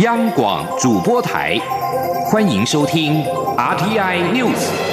央广主播台，欢迎收听 RTI News。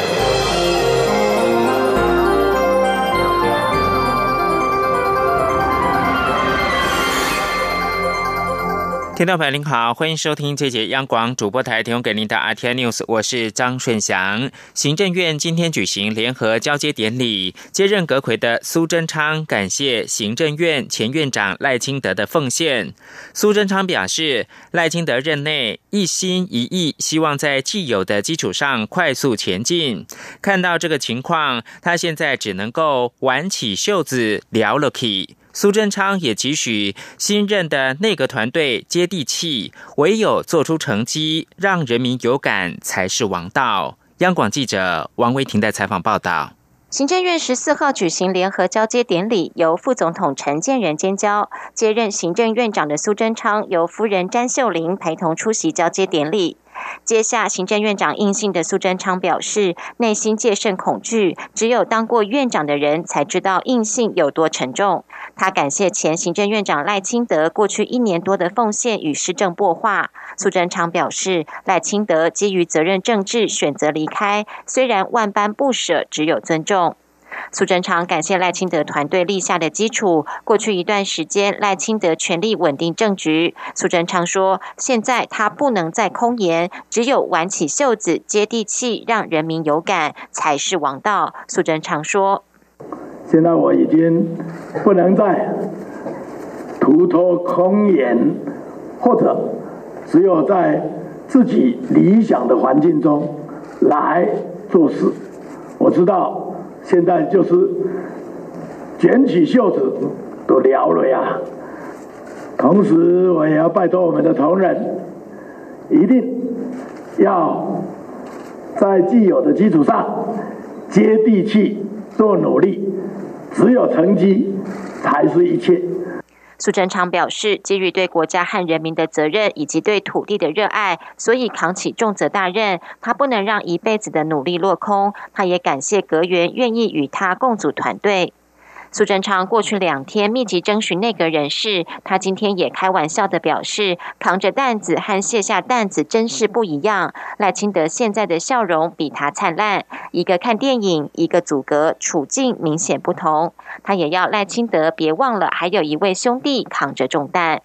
听众朋友您好，欢迎收听这节央广主播台提供给您的 RTI News，我是张顺祥。行政院今天举行联合交接典礼，接任阁魁的苏贞昌感谢行政院前院长赖清德的奉献。苏贞昌表示，赖清德任内一心一意，希望在既有的基础上快速前进。看到这个情况，他现在只能够挽起袖子聊了起。苏贞昌也期许新任的内阁团队接地气，唯有做出成绩，让人民有感才是王道。央广记者王维婷的采访报道。行政院十四号举行联合交接典礼，由副总统陈建仁兼交，接任行政院长的苏贞昌由夫人詹秀玲陪同出席交接典礼。接下行政院长应信的苏贞昌表示，内心戒慎恐惧，只有当过院长的人才知道应信有多沉重。他感谢前行政院长赖清德过去一年多的奉献与施政擘画。苏贞昌表示，赖清德基于责任政治选择离开，虽然万般不舍，只有尊重。苏贞昌感谢赖清德团队立下的基础。过去一段时间，赖清德全力稳定政局。苏贞昌说：“现在他不能再空言，只有挽起袖子，接地气，让人民有感，才是王道。”苏贞昌说：“现在我已经不能再徒托空言，或者只有在自己理想的环境中来做事。我知道。”现在就是卷起袖子都聊了呀。同时，我也要拜托我们的同仁，一定要在既有的基础上接地气、做努力，只有成绩才是一切。苏贞昌表示，基于对国家和人民的责任以及对土地的热爱，所以扛起重责大任。他不能让一辈子的努力落空。他也感谢阁员愿意与他共组团队。苏贞昌过去两天密集征询内阁人士，他今天也开玩笑的表示，扛着担子和卸下担子真是不一样。赖清德现在的笑容比他灿烂，一个看电影，一个阻隔，处境明显不同。他也要赖清德别忘了，还有一位兄弟扛着重担。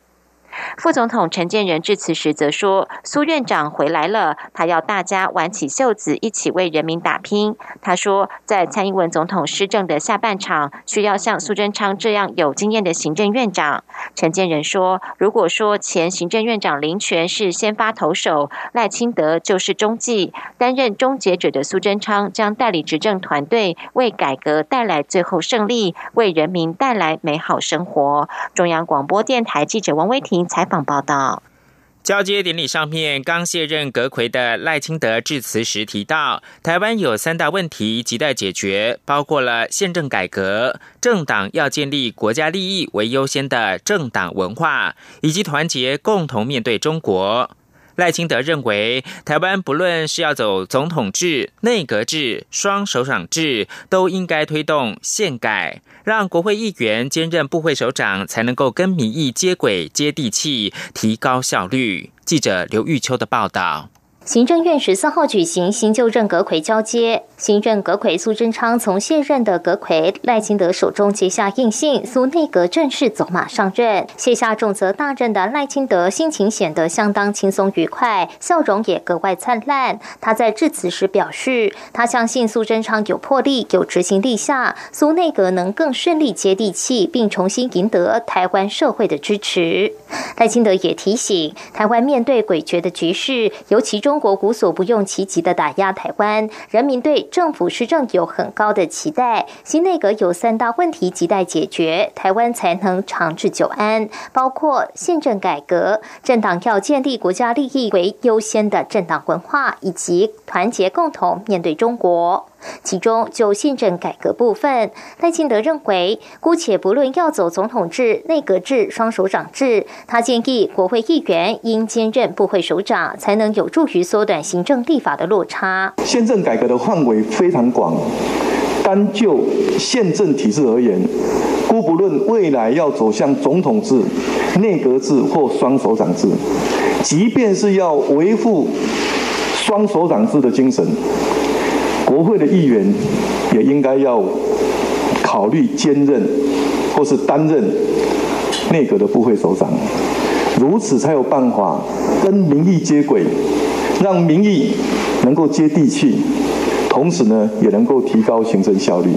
副总统陈建仁致辞时则说：“苏院长回来了，他要大家挽起袖子，一起为人民打拼。”他说：“在蔡英文总统施政的下半场，需要像苏贞昌这样有经验的行政院长。”陈建仁说：“如果说前行政院长林权是先发投手，赖清德就是中继，担任终结者的苏贞昌将代理执政团队，为改革带来最后胜利，为人民带来美好生活。”中央广播电台记者王威婷。采访报道，交接典礼上面，刚卸任阁魁的赖清德致辞时提到，台湾有三大问题亟待解决，包括了宪政改革、政党要建立国家利益为优先的政党文化，以及团结共同面对中国。赖清德认为，台湾不论是要走总统制、内阁制、双首长制，都应该推动宪改，让国会议员兼任部会首长，才能够跟民意接轨、接地气，提高效率。记者刘玉秋的报道。行政院十四号举行新旧任阁魁交接，新任阁魁苏贞昌从现任的阁魁赖清德手中接下印信，苏内阁正式走马上任。卸下重责大任的赖清德心情显得相当轻松愉快，笑容也格外灿烂。他在致辞时表示，他相信苏贞昌有魄力、有执行力下，苏内阁能更顺利接地气，并重新赢得台湾社会的支持。赖清德也提醒，台湾面对诡谲的局势，尤其中。中国无所不用其极的打压台湾，人民对政府施政有很高的期待。新内阁有三大问题亟待解决，台湾才能长治久安，包括宪政改革、政党要建立国家利益为优先的政党文化，以及团结共同面对中国。其中，就宪政改革部分，赖清德认为，姑且不论要走总统制、内阁制、双首长制，他建议国会议员应兼任部会首长，才能有助于缩短行政立法的落差。宪政改革的范围非常广，单就宪政体制而言，姑不论未来要走向总统制、内阁制或双首长制，即便是要维护双首长制的精神，国会的议员也应该要考虑兼任或是担任内阁的部会首长，如此才有办法跟民意接轨，让民意能够接地气，同时呢，也能够提高行政效率。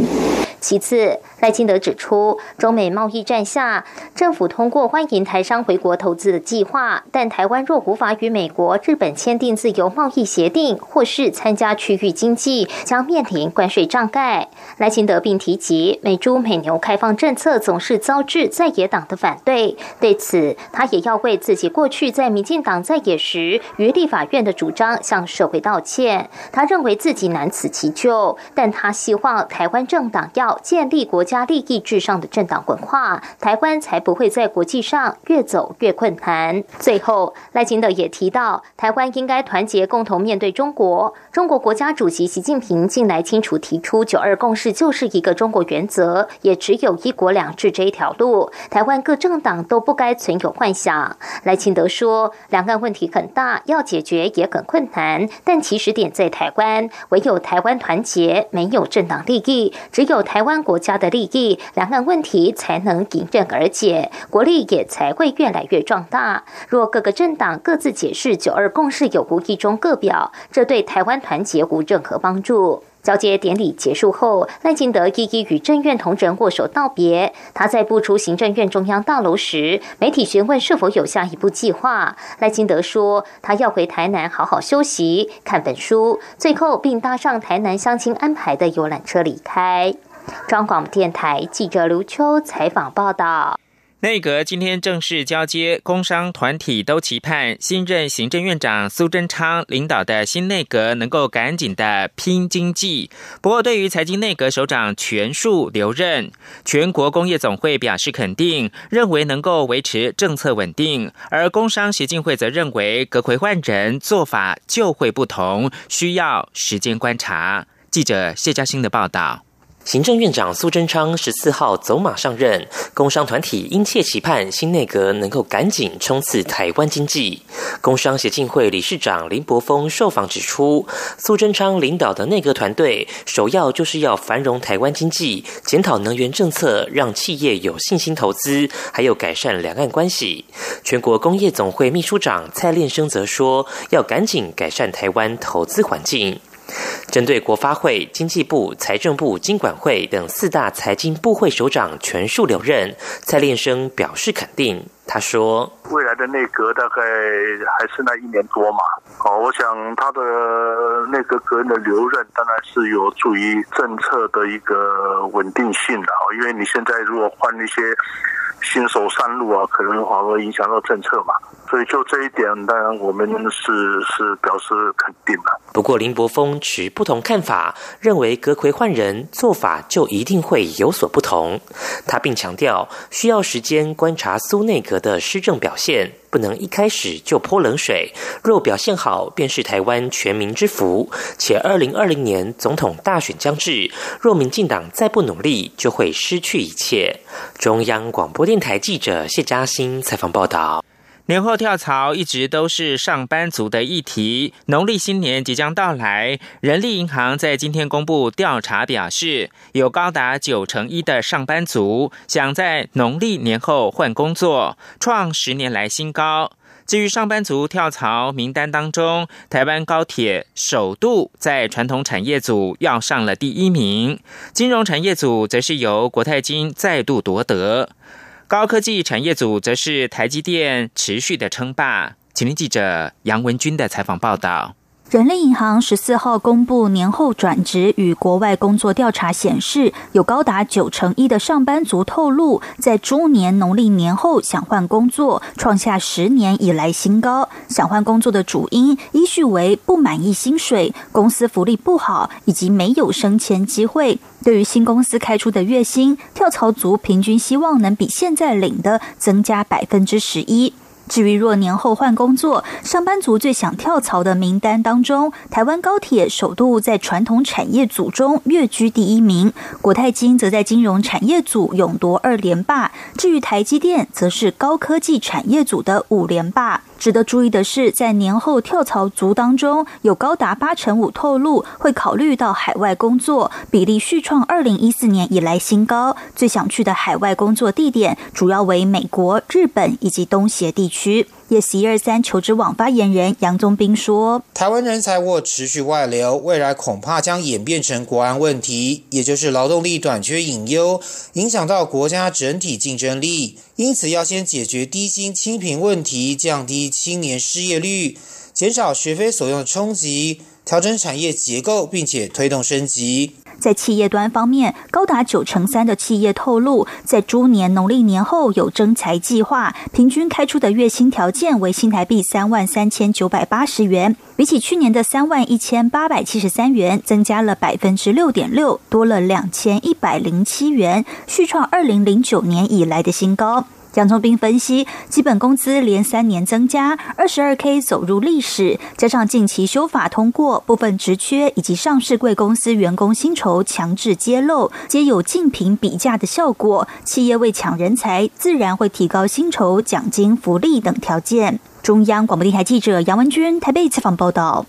其次，赖清德指出，中美贸易战下，政府通过欢迎台商回国投资的计划，但台湾若无法与美国、日本签订自由贸易协定，或是参加区域经济，将面临关税障碍。赖清德并提及，美猪美牛开放政策总是遭致在野党的反对，对此，他也要为自己过去在民进党在野时与立法院的主张向社会道歉。他认为自己难辞其咎，但他希望台湾政党要建立国家利益至上的政党文化，台湾才不会在国际上越走越困难。最后，赖清德也提到，台湾应该团结共同面对中国。中国国家主席习近平近来清楚提出“九二共识”就是一个中国原则，也只有一国两制这一条路。台湾各政党都不该存有幻想。赖清德说，两岸问题很大，要解决也很困难，但起始点在台湾，唯有台湾团结，没有政党利益，只有台。台湾国家的利益，两岸问题才能迎刃而解，国力也才会越来越壮大。若各个政党各自解释“九二共识”有无意中各表，这对台湾团结无任何帮助。交接典礼结束后，赖清德一一与政院同仁握手道别。他在步出行政院中央大楼时，媒体询问是否有下一步计划。赖清德说，他要回台南好好休息、看本书，最后并搭上台南乡亲安排的游览车离开。中广电台记者卢秋采访报道：内阁今天正式交接，工商团体都期盼新任行政院长苏贞昌领导的新内阁能够赶紧的拼经济。不过，对于财经内阁首长全数留任，全国工业总会表示肯定，认为能够维持政策稳定；而工商协进会则认为阁魁换人做法就会不同，需要时间观察。记者谢嘉欣的报道。行政院长苏贞昌十四号走马上任，工商团体殷切期盼新内阁能够赶紧冲刺台湾经济。工商协进会理事长林柏峰受访指出，苏贞昌领导的内阁团队首要就是要繁荣台湾经济，检讨能源政策，让企业有信心投资，还有改善两岸关系。全国工业总会秘书长蔡炼生则说，要赶紧改善台湾投资环境。针对国发会、经济部、财政部、经管会等四大财经部会首长全数留任，蔡炼生表示肯定。他说：“未来的内阁大概还是那一年多嘛，哦，我想他的内阁阁员的留任，当然是有助于政策的一个稳定性的哦，因为你现在如果换一些新手上路啊，可能反而影响到政策嘛。”所以就这一点，当然我们是是表示肯定的。不过林柏峰持不同看法，认为阁魁换人做法就一定会有所不同。他并强调，需要时间观察苏内阁的施政表现，不能一开始就泼冷水。若表现好，便是台湾全民之福。且二零二零年总统大选将至，若民进党再不努力，就会失去一切。中央广播电台记者谢嘉欣采访报道。年后跳槽一直都是上班族的议题。农历新年即将到来，人力银行在今天公布调查表示，有高达九成一的上班族想在农历年后换工作，创十年来新高。至于上班族跳槽名单当中，台湾高铁首度在传统产业组要上了第一名，金融产业组则是由国泰金再度夺得。高科技产业组则是台积电持续的称霸。请听记者杨文军的采访报道。人力银行十四号公布年后转职与国外工作调查显示，有高达九成一的上班族透露，在猪年农历年后想换工作，创下十年以来新高。想换工作的主因依序为不满意薪水、公司福利不好以及没有升迁机会。对于新公司开出的月薪，跳槽族平均希望能比现在领的增加百分之十一。至于若年后换工作，上班族最想跳槽的名单当中，台湾高铁首度在传统产业组中跃居第一名，国泰金则在金融产业组勇夺二连霸。至于台积电，则是高科技产业组的五连霸。值得注意的是，在年后跳槽族当中，有高达八成五透露会考虑到海外工作，比例续创二零一四年以来新高。最想去的海外工作地点主要为美国、日本以及东协地区。也是一二三求职网发言人杨宗斌说：“台湾人才或持续外流，未来恐怕将演变成国安问题，也就是劳动力短缺隐忧，影响到国家整体竞争力。因此，要先解决低薪清贫问题，降低青年失业率，减少学费所用的冲击，调整产业结构，并且推动升级。”在企业端方面，高达九成三的企业透露，在猪年农历年后有征才计划，平均开出的月薪条件为新台币三万三千九百八十元，比起去年的三万一千八百七十三元，增加了百分之六点六，多了两千一百零七元，续创二零零九年以来的新高。蒋聪斌分析，基本工资连三年增加，二十二 K 走入历史，加上近期修法通过，部分职缺以及上市贵公司员工薪酬强制揭露，皆有竞品比价的效果。企业为抢人才，自然会提高薪酬、奖金、福利等条件。中央广播电台记者杨文君台北采访报道。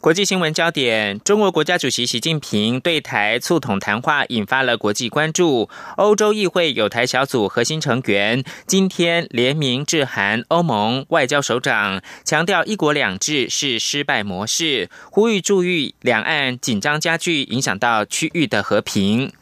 国际新闻焦点：中国国家主席习近平对台促统谈话引发了国际关注。欧洲议会有台小组核心成员今天联名致函欧盟外交首长，强调“一国两制”是失败模式，呼吁注意两岸紧张加剧，影响到区域的和平。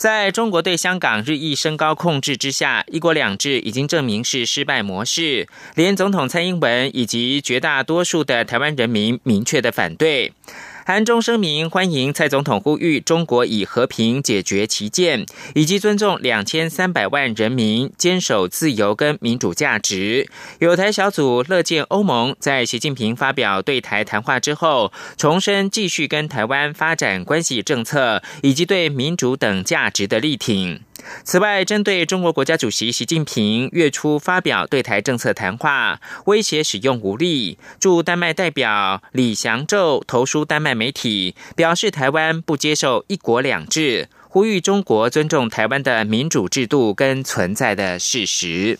在中国对香港日益升高控制之下，“一国两制”已经证明是失败模式。连总统蔡英文以及绝大多数的台湾人民明确的反对。韩中声明欢迎蔡总统呼吁中国以和平解决旗舰，以及尊重两千三百万人民坚守自由跟民主价值。有台小组乐见欧盟在习近平发表对台谈话之后，重申继续跟台湾发展关系政策，以及对民主等价值的力挺。此外，针对中国国家主席习近平月初发表对台政策谈话，威胁使用武力，驻丹麦代表李祥宙投书丹麦媒体，表示台湾不接受“一国两制”，呼吁中国尊重台湾的民主制度跟存在的事实。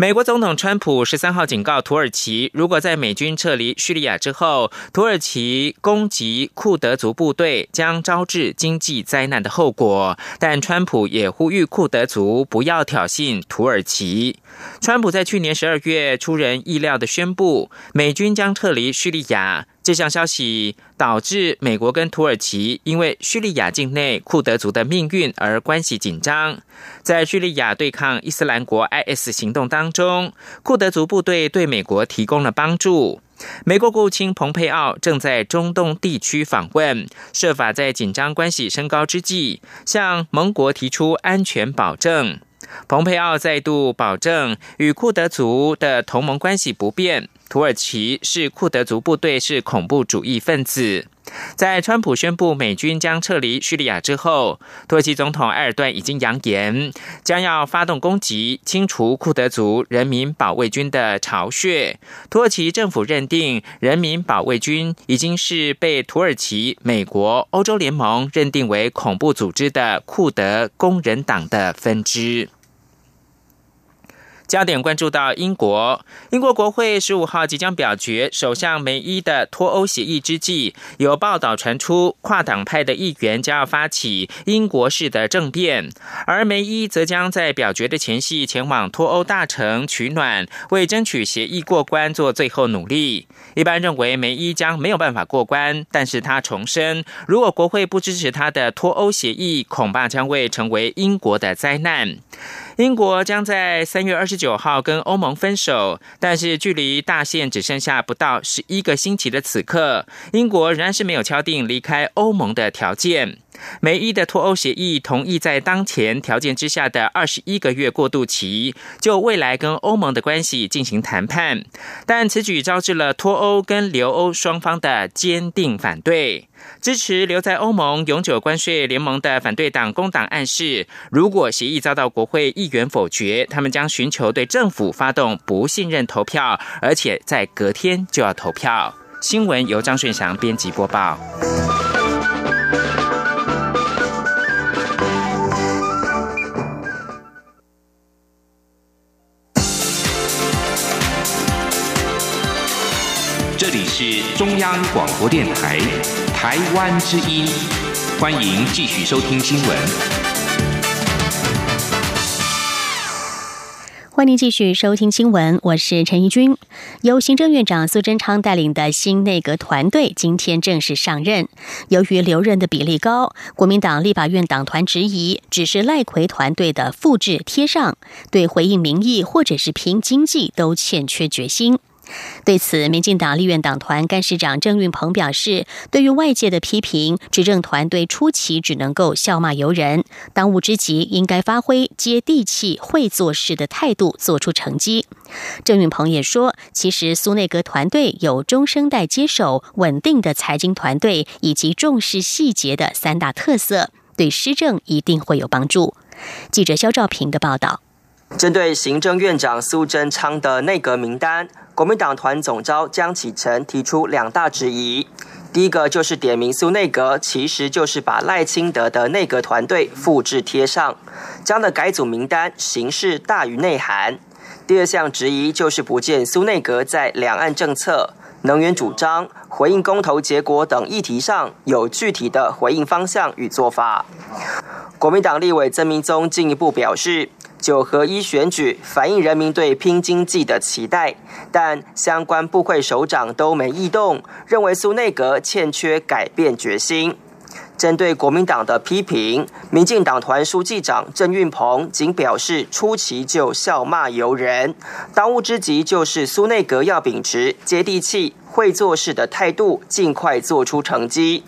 美国总统川普十三号警告土耳其，如果在美军撤离叙利亚之后，土耳其攻击库德族部队，将招致经济灾难的后果。但川普也呼吁库德族不要挑衅土耳其。川普在去年十二月出人意料的宣布，美军将撤离叙利亚。这项消息导致美国跟土耳其因为叙利亚境内库德族的命运而关系紧张。在叙利亚对抗伊斯兰国 IS 行动当中，库德族部队对美国提供了帮助。美国国务卿蓬佩奥正在中东地区访问，设法在紧张关系升高之际，向盟国提出安全保证。蓬佩奥再度保证与库德族的同盟关系不变。土耳其是库德族部队是恐怖主义分子。在川普宣布美军将撤离叙利亚之后，土耳其总统埃尔顿已经扬言将要发动攻击，清除库德族人民保卫军的巢穴。土耳其政府认定人民保卫军已经是被土耳其、美国、欧洲联盟认定为恐怖组织的库德工人党的分支。焦点关注到英国，英国国会十五号即将表决首相梅伊的脱欧协议之际，有报道传出跨党派的议员将要发起英国式的政变，而梅伊则将在表决的前夕前往脱欧大城取暖，为争取协议过关做最后努力。一般认为梅伊将没有办法过关，但是他重申，如果国会不支持他的脱欧协议，恐怕将会成为英国的灾难。英国将在三月二十九号跟欧盟分手，但是距离大限只剩下不到十一个星期的此刻，英国仍然是没有敲定离开欧盟的条件。梅伊的脱欧协议同意在当前条件之下的二十一个月过渡期，就未来跟欧盟的关系进行谈判，但此举招致了脱欧跟留欧双方的坚定反对。支持留在欧盟永久关税联盟的反对党工党暗示，如果协议遭到国会议员否决，他们将寻求对政府发动不信任投票，而且在隔天就要投票。新闻由张顺祥编辑播报。中央广播电台台湾之音，欢迎继续收听新闻。欢迎继续收听新闻，我是陈怡君。由行政院长苏贞昌带领的新内阁团队今天正式上任。由于留任的比例高，国民党立法院党团质疑只是赖奎团队的复制贴上，对回应民意或者是拼经济都欠缺决心。对此，民进党立院党团干事长郑运鹏表示，对于外界的批评，执政团队初期只能够笑骂由人，当务之急应该发挥接地气、会做事的态度，做出成绩。郑运鹏也说，其实苏内阁团队有中生代接手、稳定的财经团队以及重视细节的三大特色，对施政一定会有帮助。记者肖兆平的报道。针对行政院长苏贞昌的内阁名单。国民党团总召江启臣提出两大质疑，第一个就是点名苏内阁其实就是把赖清德的内阁团队复制贴上，这样的改组名单形式大于内涵。第二项质疑就是不见苏内阁在两岸政策、能源主张、回应公投结果等议题上有具体的回应方向与做法。国民党立委曾明宗进一步表示。九合一选举反映人民对拼经济的期待，但相关部会首长都没异动，认为苏内阁欠缺改变决心。针对国民党的批评，民进党团书记长郑运鹏仅表示出奇就笑骂由人，当务之急就是苏内阁要秉持接地气。会做事的态度，尽快做出成绩。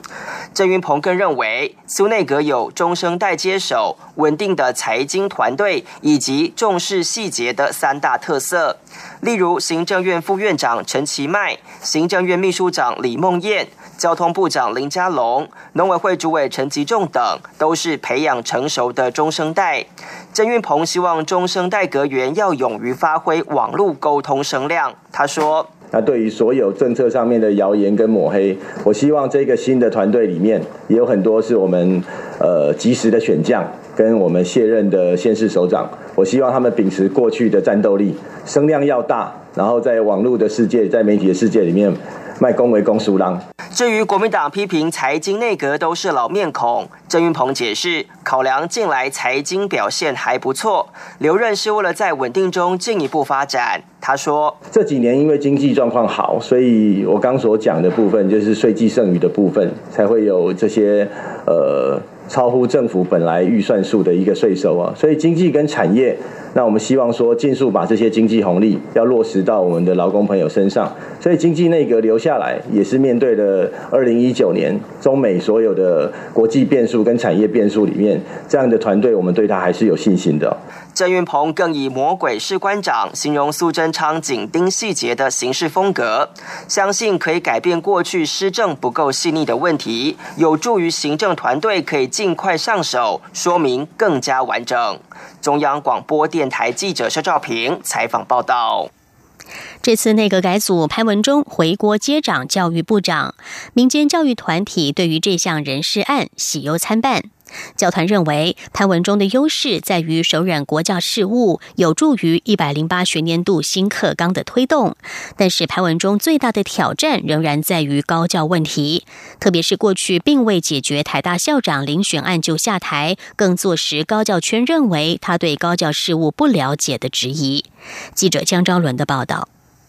郑云鹏更认为，苏内阁有中生代接手、稳定的财经团队以及重视细节的三大特色，例如行政院副院长陈其迈、行政院秘书长李梦燕、交通部长林佳龙、农委会主委陈吉仲等，都是培养成熟的中生代。郑运鹏希望中生代阁员要勇于发挥网络沟通声量。他说。那对于所有政策上面的谣言跟抹黑，我希望这个新的团队里面也有很多是我们呃及时的选将，跟我们卸任的县市首长，我希望他们秉持过去的战斗力，声量要大，然后在网络的世界，在媒体的世界里面。卖公为公输郎。至于国民党批评财经内阁都是老面孔，郑云鹏解释，考量近来财经表现还不错，留任是为了在稳定中进一步发展。他说，这几年因为经济状况好，所以我刚所讲的部分就是税计剩余的部分，才会有这些呃超乎政府本来预算数的一个税收啊。所以经济跟产业。那我们希望说，尽速把这些经济红利要落实到我们的劳工朋友身上。所以经济内阁留下来，也是面对了二零一九年中美所有的国际变数跟产业变数里面，这样的团队，我们对他还是有信心的。郑运鹏更以“魔鬼士官长”形容苏贞昌紧盯细节的行事风格，相信可以改变过去施政不够细腻的问题，有助于行政团队可以尽快上手，说明更加完整。中央广播电台记者肖兆平采访报道。这次内阁改组，潘文忠回国接掌教育部长，民间教育团体对于这项人事案喜忧参半。教团认为，潘文忠的优势在于手染国教事务，有助于一百零八学年度新课纲的推动。但是，潘文忠最大的挑战仍然在于高教问题，特别是过去并未解决台大校长遴选案就下台，更坐实高教圈认为他对高教事务不了解的质疑。记者江昭伦的报道：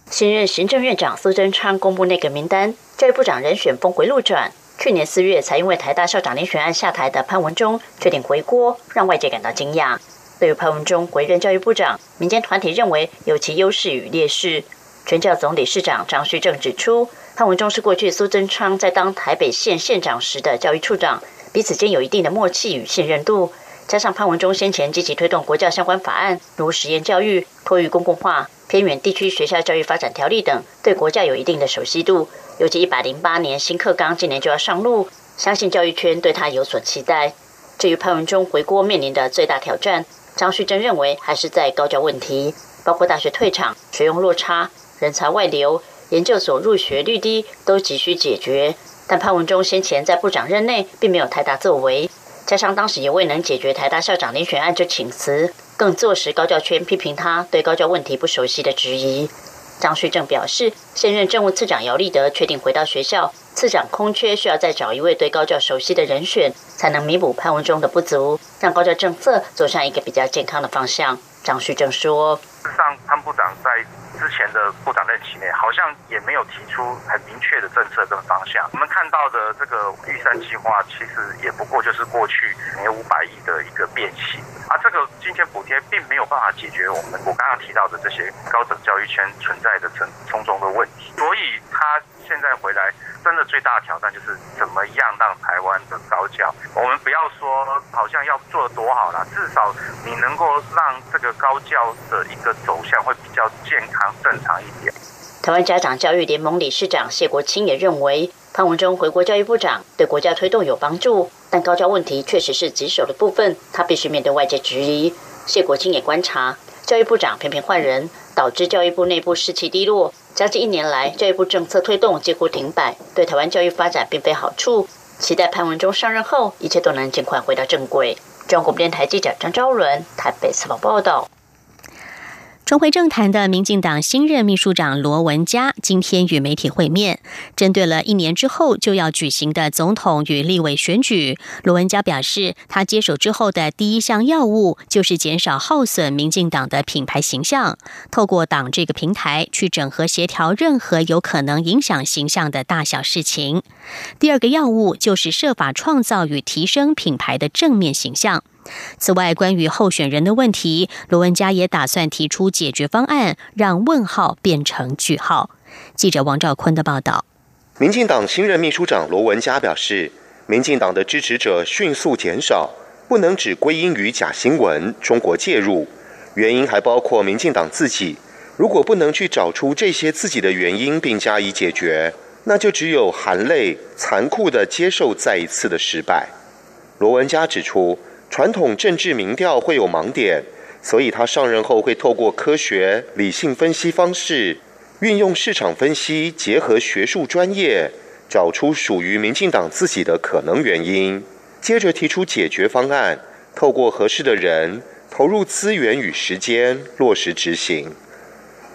新任行政院长苏贞昌公布内阁名单，教育部长人选峰回路转。去年四月才因为台大校长遴选案下台的潘文忠决定回国，让外界感到惊讶。对于潘文忠回任教育部长，民间团体认为有其优势与劣势。全教总理事长张旭正指出，潘文忠是过去苏贞昌在当台北县县长时的教育处长，彼此间有一定的默契与信任度。加上潘文忠先前积极推动国教相关法案，如实验教育、托育公共化、偏远地区学校教育发展条例等，对国教有一定的熟悉度。尤其一百零八年新课纲今年就要上路，相信教育圈对他有所期待。至于潘文忠回国面临的最大挑战，张旭珍认为还是在高教问题，包括大学退场、学用落差、人才外流、研究所入学率低，都急需解决。但潘文忠先前在部长任内并没有太大作为，加上当时也未能解决台大校长遴选案就请辞，更坐实高教圈批评他对高教问题不熟悉的质疑。张旭正表示，现任政务次长姚立德确定回到学校，次长空缺需要再找一位对高教熟悉的人选，才能弥补潘文忠的不足，让高教政策走向一个比较健康的方向。张旭正说：“上潘部长在。”之前的部长任期内，好像也没有提出很明确的政策跟方向。我们看到的这个预算计划，其实也不过就是过去年五百亿的一个变形，而这个金钱补贴并没有办法解决我们我刚刚提到的这些高等教育圈存在的重重重的问题。所以现在回来。真的最大的挑战就是怎么样让台湾的高教，我们不要说好像要做的多好了，至少你能够让这个高教的一个走向会比较健康正常一点。台湾家长教育联盟理事长谢国清也认为，潘文忠回国教育部长对国家推动有帮助，但高教问题确实是棘手的部分，他必须面对外界质疑。谢国清也观察，教育部长频频换人，导致教育部内部士气低落。将近一年来，教育部政策推动几乎停摆，对台湾教育发展并非好处。期待潘文忠上任后，一切都能尽快回到正轨。中国电台记者张昭伦台北采访报道。重回政坛的民进党新任秘书长罗文嘉今天与媒体会面，针对了一年之后就要举行的总统与立委选举，罗文嘉表示，他接手之后的第一项要务就是减少耗损民进党的品牌形象，透过党这个平台去整合协调任何有可能影响形象的大小事情。第二个要务就是设法创造与提升品牌的正面形象。此外，关于候选人的问题，罗文佳也打算提出解决方案，让问号变成句号。记者王兆坤的报道。民进党新任秘书长罗文佳表示，民进党的支持者迅速减少，不能只归因于假新闻、中国介入，原因还包括民进党自己。如果不能去找出这些自己的原因并加以解决，那就只有含泪、残酷的接受再一次的失败。罗文佳指出。传统政治民调会有盲点，所以他上任后会透过科学理性分析方式，运用市场分析，结合学术专业，找出属于民进党自己的可能原因，接着提出解决方案，透过合适的人投入资源与时间落实执行。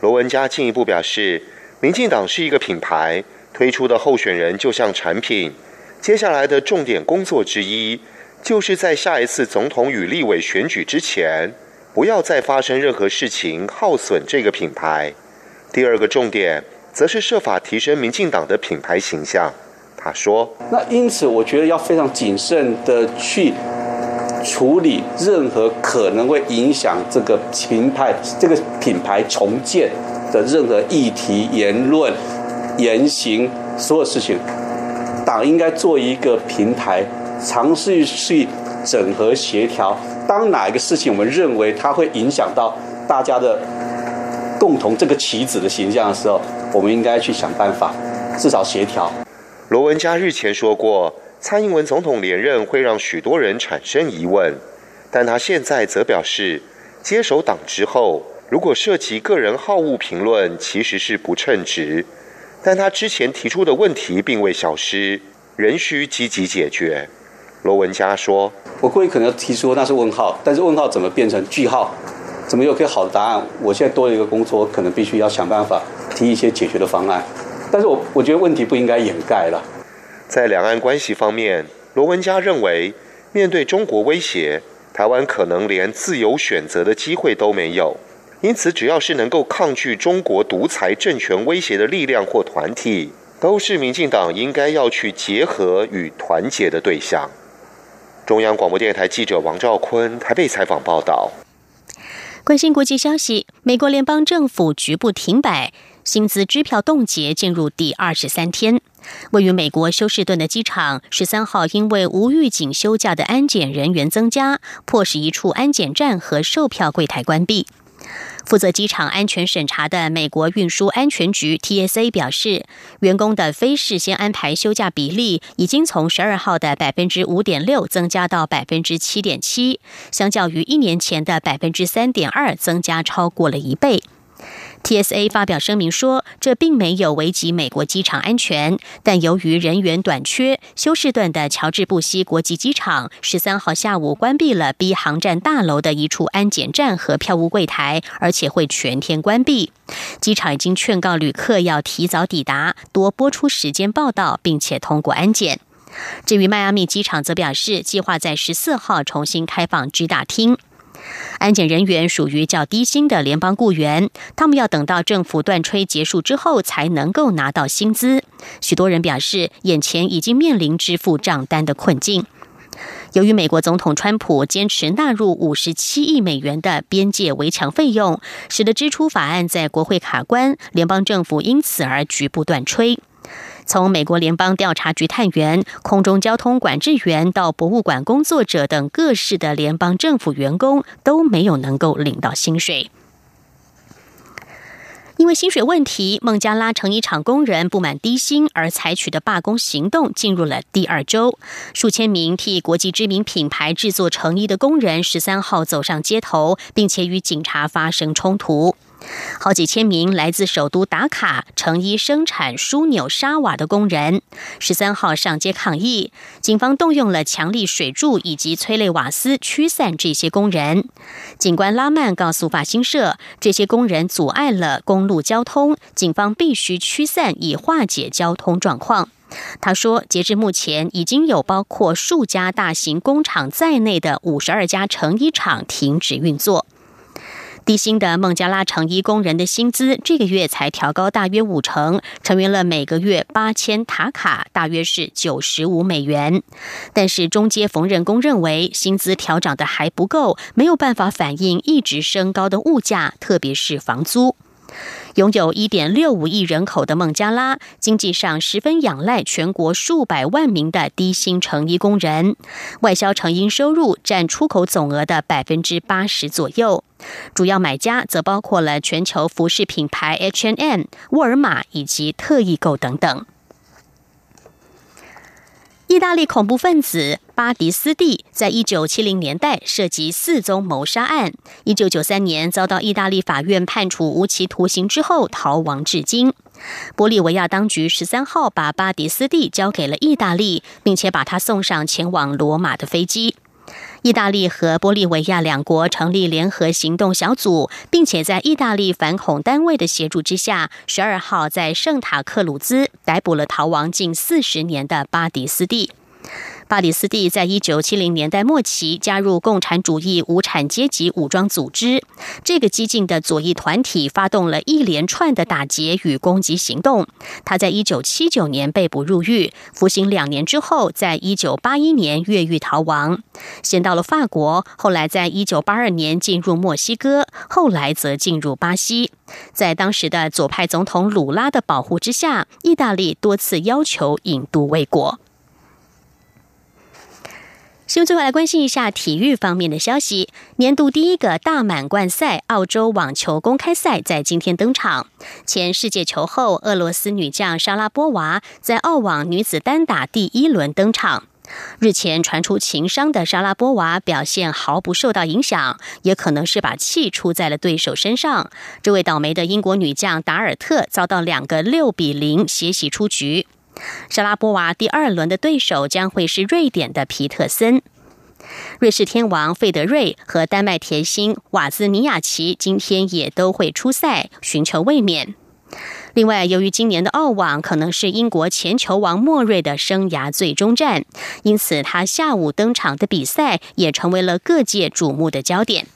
罗文嘉进一步表示，民进党是一个品牌，推出的候选人就像产品，接下来的重点工作之一。就是在下一次总统与立委选举之前，不要再发生任何事情耗损这个品牌。第二个重点，则是设法提升民进党的品牌形象。他说：“那因此，我觉得要非常谨慎的去处理任何可能会影响这个品牌、这个品牌重建的任何议题、言论、言行，所有事情，党应该做一个平台。”尝试去整合协调，当哪一个事情我们认为它会影响到大家的共同这个棋子的形象的时候，我们应该去想办法，至少协调。罗文嘉日前说过，蔡英文总统连任会让许多人产生疑问，但他现在则表示，接手党之后，如果涉及个人好恶评论，其实是不称职。但他之前提出的问题并未消失，仍需积极解决。罗文佳说：“我过去可能提出那是问号，但是问号怎么变成句号？怎么有个好的答案？我现在多了一个工作，可能必须要想办法提一些解决的方案。但是我我觉得问题不应该掩盖了。在两岸关系方面，罗文佳认为，面对中国威胁，台湾可能连自由选择的机会都没有。因此，只要是能够抗拒中国独裁政权威胁的力量或团体，都是民进党应该要去结合与团结的对象。”中央广播电台记者王兆坤台北采访报道。关心国际消息，美国联邦政府局部停摆，薪资支票冻结进入第二十三天。位于美国休士顿的机场，十三号因为无预警休假的安检人员增加，迫使一处安检站和售票柜台关闭。负责机场安全审查的美国运输安全局 （TSA） 表示，员工的非事先安排休假比例已经从十二号的百分之五点六增加到百分之七点七，相较于一年前的百分之三点二，增加超过了一倍。TSA 发表声明说，这并没有危及美国机场安全，但由于人员短缺，休士顿的乔治布希国际机场十三号下午关闭了 B 航站大楼的一处安检站和票务柜台，而且会全天关闭。机场已经劝告旅客要提早抵达，多播出时间报道，并且通过安检。至于迈阿密机场，则表示计划在十四号重新开放 G 大厅。安检人员属于较低薪的联邦雇员，他们要等到政府断炊结束之后才能够拿到薪资。许多人表示，眼前已经面临支付账单的困境。由于美国总统川普坚持纳入五十七亿美元的边界围墙费用，使得支出法案在国会卡关，联邦政府因此而局部断炊。从美国联邦调查局探员、空中交通管制员到博物馆工作者等各式的联邦政府员工都没有能够领到薪水。因为薪水问题，孟加拉成衣厂工人不满低薪而采取的罢工行动进入了第二周。数千名替国际知名品牌制作成衣的工人十三号走上街头，并且与警察发生冲突。好几千名来自首都达卡成衣生产枢纽沙瓦的工人，十三号上街抗议。警方动用了强力水柱以及催泪瓦斯驱散这些工人。警官拉曼告诉法新社，这些工人阻碍了公路交通，警方必须驱散以化解交通状况。他说，截至目前，已经有包括数家大型工厂在内的五十二家成衣厂停止运作。低薪的孟加拉成衣工人的薪资这个月才调高大约五成，成为了每个月八千塔卡，大约是九十五美元。但是中阶缝纫工认为薪资调涨的还不够，没有办法反映一直升高的物价，特别是房租。拥有一点六五亿人口的孟加拉，经济上十分仰赖全国数百万名的低薪成衣工人，外销成衣收入占出口总额的百分之八十左右。主要买家则包括了全球服饰品牌 hnm、沃尔玛以及特异购等等。意大利恐怖分子巴迪斯蒂在一九七零年代涉及四宗谋杀案，一九九三年遭到意大利法院判处无期徒刑之后逃亡至今。玻利维亚当局十三号把巴迪斯蒂交给了意大利，并且把他送上前往罗马的飞机。意大利和玻利维亚两国成立联合行动小组，并且在意大利反恐单位的协助之下，十二号在圣塔克鲁兹逮捕了逃亡近四十年的巴迪斯蒂。巴里斯蒂在一九七零年代末期加入共产主义无产阶级武装组织，这个激进的左翼团体发动了一连串的打劫与攻击行动。他在一九七九年被捕入狱，服刑两年之后，在一九八一年越狱逃亡，先到了法国，后来在一九八二年进入墨西哥，后来则进入巴西。在当时的左派总统鲁拉的保护之下，意大利多次要求引渡未果。新闻最后来关心一下体育方面的消息。年度第一个大满贯赛——澳洲网球公开赛，在今天登场。前世界球后俄罗斯女将莎拉波娃在澳网女子单打第一轮登场。日前传出情伤的莎拉波娃表现毫不受到影响，也可能是把气出在了对手身上。这位倒霉的英国女将达尔特遭到两个六比零血洗出局。莎拉波娃第二轮的对手将会是瑞典的皮特森。瑞士天王费德瑞和丹麦甜心瓦兹尼亚奇今天也都会出赛，寻求卫冕。另外，由于今年的澳网可能是英国前球王莫瑞的生涯最终战，因此他下午登场的比赛也成为了各界瞩目的焦点。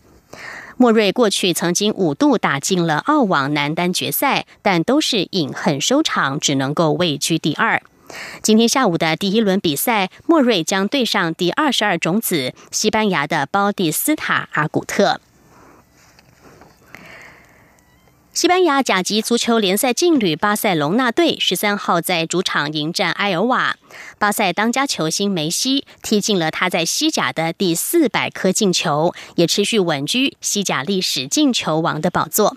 莫瑞过去曾经五度打进了澳网男单决赛，但都是饮恨收场，只能够位居第二。今天下午的第一轮比赛，莫瑞将对上第二十二种子西班牙的包蒂斯塔阿古特。西班牙甲级足球联赛劲旅巴塞隆纳队十三号在主场迎战埃尔瓦。巴塞当家球星梅西踢进了他在西甲的第四百颗进球，也持续稳居西甲历史进球王的宝座。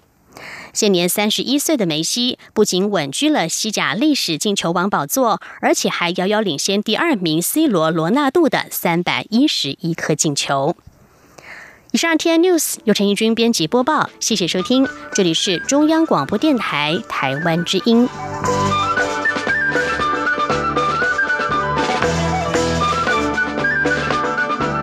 现年三十一岁的梅西不仅稳居了西甲历史进球王宝座，而且还遥遥领先第二名 C 罗罗纳度的三百一十一颗进球。以上 T N News 由陈义军编辑播报，谢谢收听，这里是中央广播电台台湾之音。